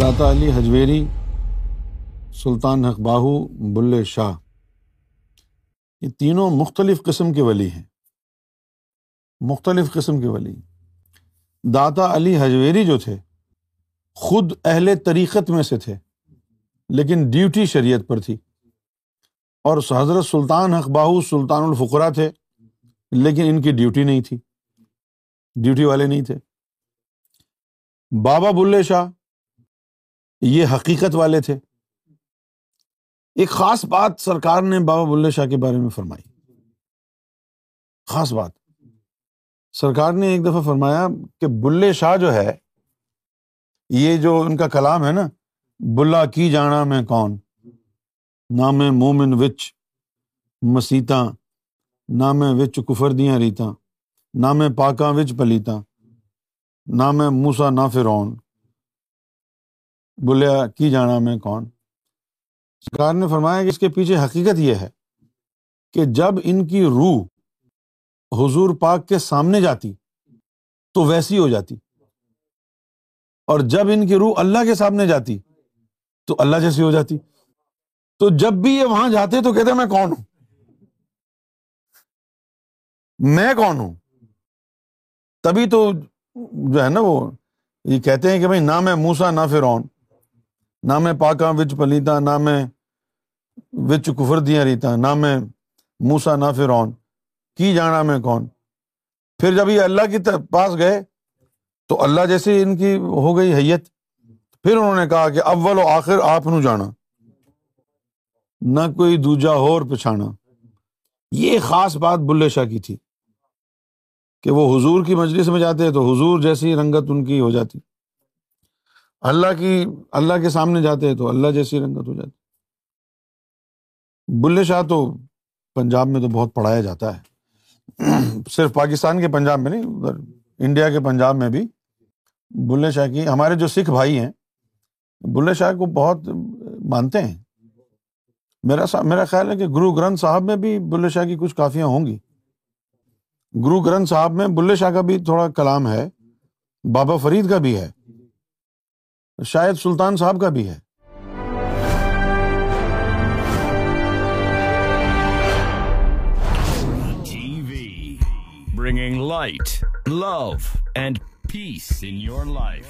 داتا علی حجویری، سلطان حق باہو، بلے شاہ۔ یہ تینوں مختلف قسم کے ولی ہیں۔ مختلف قسم کے ولی۔ داتا علی حجویری جو تھے، خود اہل طریقت میں سے تھے، لیکن ڈیوٹی شریعت پر تھی۔ اور حضرت سلطان حق باہو سلطان الفقرا تھے، لیکن ان کی ڈیوٹی نہیں تھی۔ ڈیوٹی والے نہیں تھے۔ بابا بلے شاہ یہ حقیقت والے تھے۔ ایک خاص بات سرکار نے بابا بلے شاہ کے بارے میں فرمائی۔ خاص بات۔ سرکار نے ایک دفعہ فرمایا کہ بلے شاہ جو ہے، یہ جو ان کا کلام ہے نا بلا کی جانا میں کون؟ نام مومن وچ مسیتا نام وچ کفر دیا ریتا نام پاکاں وچ پلیتا نام موسا نا فرون بولیا، کی جانا میں کون؟ سرکار نے فرمایا کہ اس کے پیچھے حقیقت یہ ہے کہ جب ان کی روح حضور پاک کے سامنے جاتی تو ویسی ہو جاتی، اور جب ان کی روح اللہ کے سامنے جاتی تو اللہ جیسی ہو جاتی۔ تو جب بھی یہ وہاں جاتے تو کہتے میں کون ہوں؟ میں کون ہوں؟ تبھی تو جو ہے نا وہ یہ کہتے ہیں کہ بھائی، نہ میں موسا نہ فرون نہ میں پاکا وچ پلیتا نہ میں وچ کفر دیا ریتا نہ میں موسا نہ فرون کی جانا میں کون؟ پھر جب یہ اللہ کی پاس گئے تو اللہ جیسے ان کی ہو گئی حیت۔ پھر انہوں نے کہا کہ اول و آخر آپ نو جانا، نہ کوئی دوجا ہو پچھانا۔ یہ خاص بات بلے شاہ کی تھی کہ وہ حضور کی مجلس میں جاتے تو حضور جیسی رنگت ان کی ہو جاتی۔ اللہ کی، اللہ کے سامنے جاتے تو اللہ جیسی رنگت ہو جاتی بلے شاہ تو پنجاب میں تو بہت پڑھایا جاتا ہے۔ صرف پاکستان کے پنجاب میں نہیں، ادھر انڈیا کے پنجاب میں بھی۔ بلے شاہ کی، ہمارے جو سکھ بھائی ہیں، بلے شاہ کو بہت مانتے ہیں۔ میرا میرا خیال ہے کہ گرو گرنتھ صاحب میں بھی بلے شاہ کی کچھ کافیاں ہوں گی۔ گرو گرنتھ صاحب میں بلے شاہ کا بھی تھوڑا کلام ہے، بابا فرید کا بھی ہے۔ شاید سلطان صاحب کا بھی ہے۔ Bringing light love and peace in your life